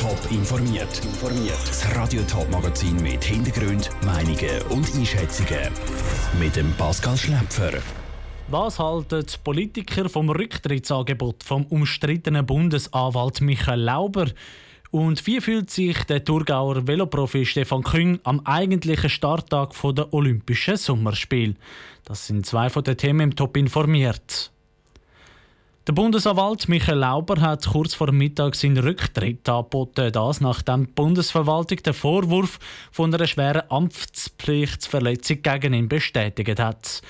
Top informiert. Das Radio Top Magazin mit Hintergrund, Meinungen und Einschätzungen mit dem Pascal Schläpfer. Was halten Politiker vom Rücktrittsangebot vom umstrittenen Bundesanwalt Michael Lauber? Und wie fühlt sich der Thurgauer Veloprofi Stefan Küng am eigentlichen Starttag der Olympischen Sommerspiele? Das sind zwei von den Themen im Top informiert. Der Bundesanwalt Michael Lauber hat kurz vor Mittag seinen Rücktritt angeboten, das nachdem die Bundesverwaltung den Vorwurf von einer schweren Amtspflichtsverletzung gegen ihn bestätigt hat.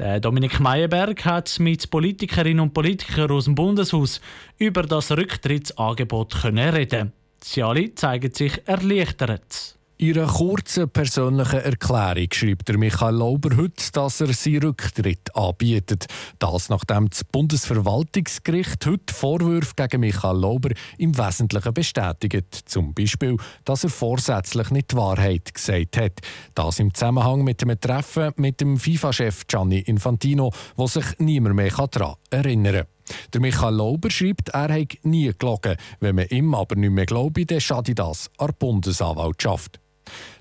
Der Dominik Meyerberg hat mit Politikerinnen und Politikern aus dem Bundeshaus über das Rücktrittsangebot reden. Sie alle zeigen sich erleichtert. In einer kurzen persönlichen Erklärung schreibt der Michael Lauber heute, dass er seinen Rücktritt anbietet. Das nachdem das Bundesverwaltungsgericht heute Vorwürfe gegen Michael Lauber im Wesentlichen bestätigt. Zum Beispiel, dass er vorsätzlich nicht die Wahrheit gesagt hat. Das im Zusammenhang mit dem Treffen mit dem FIFA-Chef Gianni Infantino, wo sich niemand mehr daran erinnern kann. Der Michael Lauber schreibt, er habe nie gelogen. Wenn man ihm aber nicht mehr glaube, dann schade das an der Bundesanwaltschaft.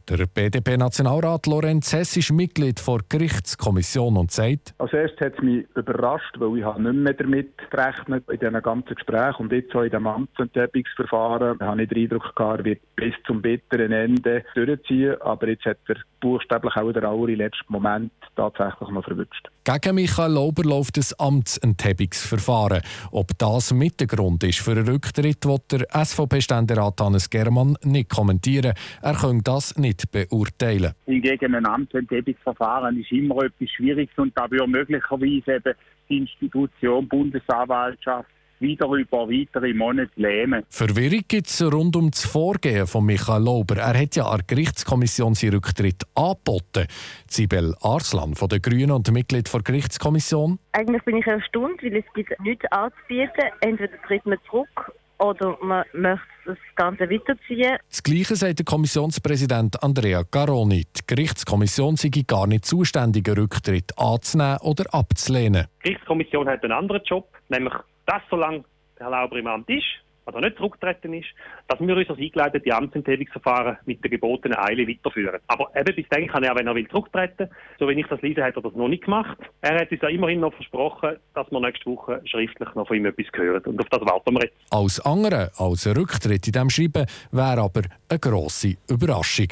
Der BDP-Nationalrat Lorenz Hess ist Mitglied der Gerichtskommission und sagt, Als erstes hat es mich überrascht, weil ich nicht mehr damit gerechnet in diesen ganzen Gesprächen und jetzt auch in dem Amtsenthebungsverfahren habe ich den Eindruck gehabt, er wird bis zum bitteren Ende durchziehen, aber jetzt hat er buchstäblich auch der allerletzten Moment tatsächlich noch verwünscht. Gegen Michael Lauber läuft ein Amtsenthebungsverfahren. Ob das mit der Grund ist für einen Rücktritt, wird der SVP-Ständerat Hannes Germann nicht kommentieren. Er kann das nicht beurteilen. Hingegen ein Amtsenthebungsverfahren ist immer etwas Schwieriges und da würde möglicherweise eben die Institution Bundesanwaltschaft wieder über weitere Monate lähmen. Verwirrung gibt es rund um das Vorgehen von Michael Lauber. Er hat ja an der Gerichtskommission seinen Rücktritt angeboten. Sibel Arslan von den Grünen und Mitglied der Gerichtskommission. Eigentlich bin ich erstaunt, weil es gibt nichts anzubieten. Entweder tritt man zurück oder man möchte das Ganze weiterziehen. Das Gleiche sagt der Kommissionspräsident Andrea Caroni. Die Gerichtskommission sei gar nicht zuständig, einen Rücktritt anzunehmen oder abzulehnen. Die Gerichtskommission hat einen anderen Job, nämlich dass solange Herr Lauber im Amt ist, oder nicht zurückgetreten ist, dass wir unser eingeleitete Amtsenthebungsverfahren mit der gebotenen Eile weiterführen. Aber eben bis dann kann er, wenn er will, zurücktreten. So wie ich das lese, hat er das noch nicht gemacht. Er hat uns ja immerhin noch versprochen, dass wir nächste Woche schriftlich noch von ihm etwas hören. Und auf das warten wir jetzt. Als andere, als ein Rücktritt in diesem Schreiben, wäre aber eine grosse Überraschung.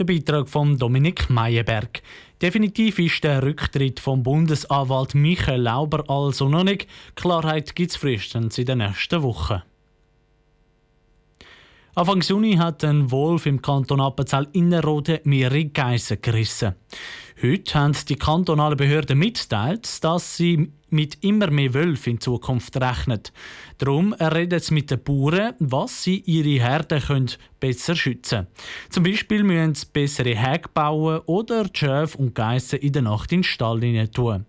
Der Beitrag von Dominik Meyerberg. Definitiv ist der Rücktritt vom Bundesanwalt Michael Lauber also noch nicht. Klarheit gibt es frühestens in den nächsten Wochen. Anfang Juni hat ein Wolf im Kanton Appenzell Innerrhoden mehrere Geissen gerissen. Heute haben die kantonalen Behörden mitteilt, dass sie mit immer mehr Wölfen in Zukunft rechnen. Darum reden sie mit den Bauern, was sie ihre Herden besser schützen können. Zum Beispiel müssen sie bessere Häge bauen oder die Schäfe und Geissen in der Nacht in den Stall tun.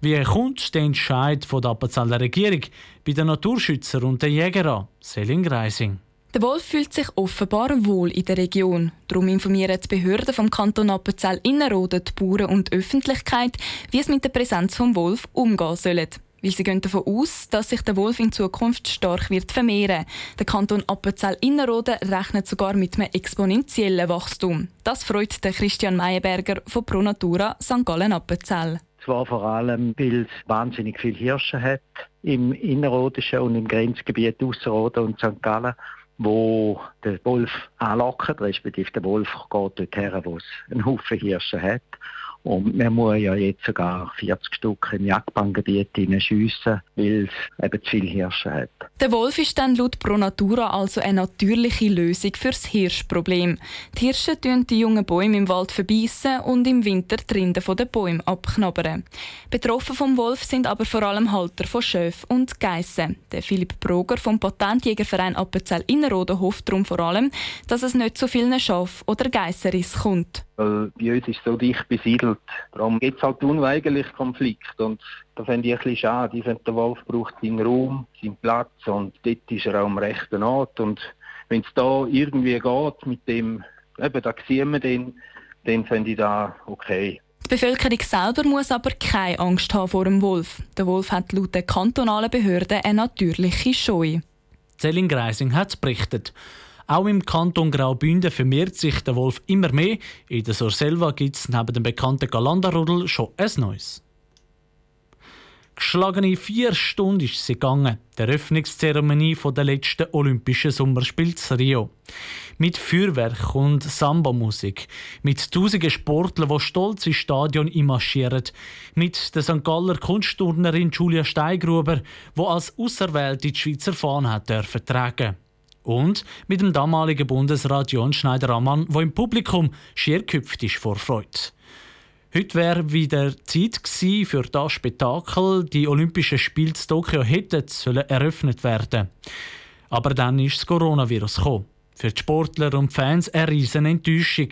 Wie kommt der Entscheid von der Appenzeller Regierung bei den Naturschützern und den Jägern an? Selin Greising. Der Wolf fühlt sich offenbar wohl in der Region. Darum informieren die Behörden vom Kanton Appenzell Innerrhoden die Bauern und die Öffentlichkeit, wie es mit der Präsenz des Wolf umgehen soll. Weil sie gehen davon aus, dass sich der Wolf in Zukunft stark wird vermehren. Der Kanton Appenzell Innerrhoden rechnet sogar mit einem exponentiellen Wachstum. Das freut den Christian Meyerberger von Pro Natura St. Gallen Appenzell. Zwar vor allem, weil es wahnsinnig viele Hirsche hat im Innerrhodischen und im Grenzgebiet Ausserrhoden und St. Gallen wo der Wolf anlockt, respektive der Wolf geht dort her, wo es einen Haufen Hirsche hat. Und man muss ja jetzt sogar 40 Stück im Jagdbahngebiet schiessen, weil es eben zu viele Hirsche hat. Der Wolf ist dann laut Pro Natura also eine natürliche Lösung für das Hirschproblem. Die Hirsche tun die jungen Bäume im Wald verbeissen und im Winter die Rinde der Bäume abknabbern. Betroffen vom Wolf sind aber vor allem Halter von Schöfen und Geissen. Der Philipp Broger vom Patentjägerverein Appenzell Innerrhoden hofft darum vor allem, dass es nicht zu vielen Schaf- oder Geissenriss kommt. Weil bei uns ist es so dicht besiedelt. Darum gibt es halt unweigerlich Konflikt. Und da finde ich ein bisschen schade. Ich finde, der Wolf braucht seinen Raum, seinen Platz und dort ist er auch am rechten Ort. Und wenn es da irgendwie geht mit dem, eben, da sehen wir den, dann finde ich da okay. Die Bevölkerung selber muss aber keine Angst haben vor dem Wolf. Der Wolf hat laut der kantonalen Behörden eine natürliche Scheu. Zelling Greising hat berichtet. Auch im Kanton Graubünden vermehrt sich der Wolf immer mehr. In der Surselva gibt es neben dem bekannten Galandarudel schon ein neues. Geschlagene vier Stunden ist sie gegangen, der Eröffnungszeremonie der letzten Olympischen Sommerspiele in Rio. Mit Feuerwerk und Samba-Musik, mit tausenden Sportlern, die stolz ins Stadion marschieren, mit der St. Galler Kunstturnerin Julia Steigruber, die als Auserwählte die Schweizer Fahne hat dürfen tragen. Und mit dem damaligen Bundesrat John Schneider-Ammann, der im Publikum schier gehüpft ist vor Freude. Heute wäre wieder Zeit gewesen für das Spektakel. Die Olympischen Spiele in Tokio hätten eröffnet werden. Aber dann ist das Coronavirus gekommen. Für die Sportler und Fans eine riesen Enttäuschung.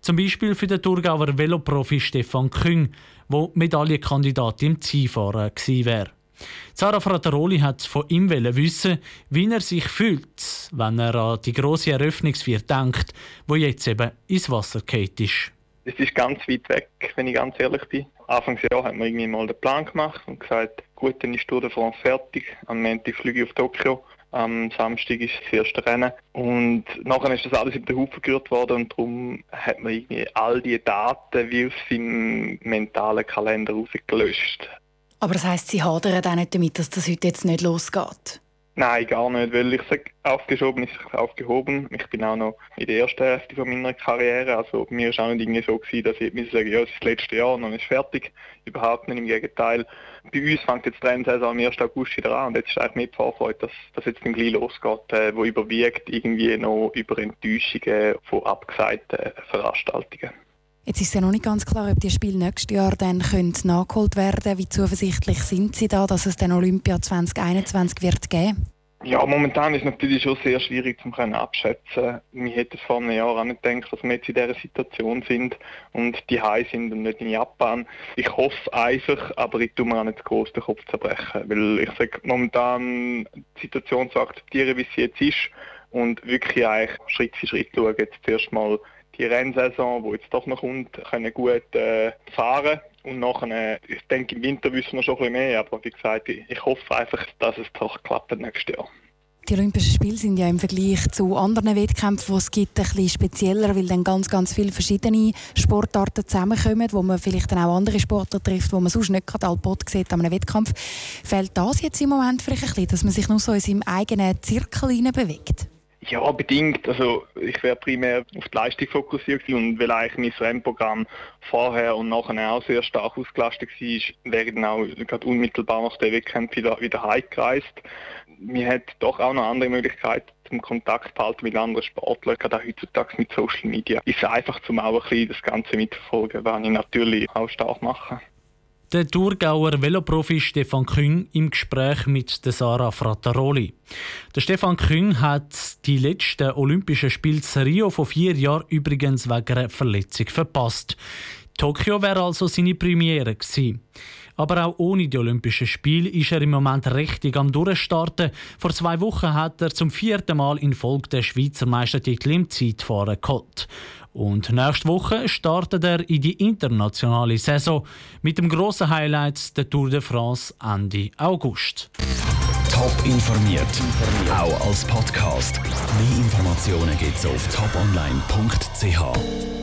Zum Beispiel für den Thurgauer Veloprofi Stefan Küng, der Medaillenkandidat im Zielfahren gewesen wäre. Sarah Frateroli hat von ihm wissen, wie er sich fühlt, wenn er an die grosse Eröffnungsfeier denkt, wo jetzt eben ins Wasser geht ist. Es ist ganz weit weg, wenn ich ganz ehrlich bin. Anfangsjahr haben wir irgendwie mal den Plan gemacht und gesagt, gut, dann ist Tour de France fertig. Am Montag fliege ich auf Tokio. Am Samstag ist das erste Rennen. Und nachher ist das alles über den Haufen gerührt worden und darum hat man irgendwie all die Daten wie aus seinem mentalen Kalender rausgelöscht. Aber das heisst, Sie hadern auch nicht damit, dass das heute jetzt nicht losgeht? Nein, gar nicht, weil ich sage, aufgeschoben ist aufgehoben. Ich bin auch noch in der ersten Hälfte von meiner Karriere, also mir ist auch nicht irgendwie so gewesen, dass ich mir sage, ja, es ist das letzte Jahr und dann ist fertig. Überhaupt nicht, im Gegenteil. Bei uns fängt jetzt die Rennsaison am 1. August wieder an und jetzt ist eigentlich mehr die Vorfreude, dass das jetzt dann gleich losgeht, äh, wo überwiegt irgendwie noch über Enttäuschungen von abgesagten Veranstaltungen. Jetzt ist ja noch nicht ganz klar, ob die Spiele nächstes Jahr dann können nachgeholt werden Wie zuversichtlich sind Sie da, dass es dann Olympia 2021 wird geben? Ja, momentan ist es natürlich schon sehr schwierig zu abschätzen. Wir hätten vor einem Jahr auch nicht gedacht, dass wir jetzt in dieser Situation sind und die High sind und nicht in Japan. Ich hoffe einfach, aber ich tue mir auch nicht groß den Kopf zerbrechen, weil ich sage, momentan die Situation zu akzeptieren, wie sie jetzt ist und wirklich eigentlich Schritt für Schritt schauen, jetzt zuerst mal die Rennsaison, die jetzt doch noch kommt, können gut äh, fahren. Und nachher, ich denke, im Winter wissen wir schon ein bisschen mehr, aber wie gesagt, ich, hoffe einfach, dass es doch klappt nächstes Jahr. Die Olympischen Spiele sind ja im Vergleich zu anderen Wettkämpfen, die es gibt, ein bisschen spezieller, weil dann ganz, ganz viele verschiedene Sportarten zusammenkommen, wo man vielleicht dann auch andere Sportler trifft, wo man sonst nicht gerade Alpot sieht an einem Wettkampf. Fällt das jetzt im Moment vielleicht ein bisschen, dass man sich nur so in seinem eigenen Zirkel bewegt? Ja, bedingt. Also ich wäre primär auf die Leistung fokussiert und weil eigentlich mein Rennprogramm vorher und nachher auch sehr stark ausgelastet war, wäre ich dann auch gerade unmittelbar nach dem Wettkampf wieder, wieder heimgereist. Wir hat doch auch noch andere Möglichkeiten zum Kontakt behalten mit anderen Sportlern, gerade auch heutzutage mit Social Media. Ist einfach zum auch ein bisschen das Ganze mitverfolgen, was ich natürlich auch stark mache. Der Thurgauer Veloprofi Stefan Küng im Gespräch mit der Sarah Frattaroli. Der Stefan Küng hat die letzten Olympischen Spiele Rio vor vier Jahren übrigens wegen einer Verletzung verpasst. Tokio wäre also seine Premiere gewesen. Aber auch ohne die Olympischen Spiele ist er im Moment richtig am Durchstarten. Vor zwei Wochen hat er zum vierten Mal in Folge den Schweizer Meistertitel im Zeitfahren geholt. Und nächste Woche startet er in die internationale Saison mit dem grossen Highlight der Tour de France Ende August. Top informiert, auch als Podcast. Mehr Informationen gibt's auf toponline.ch.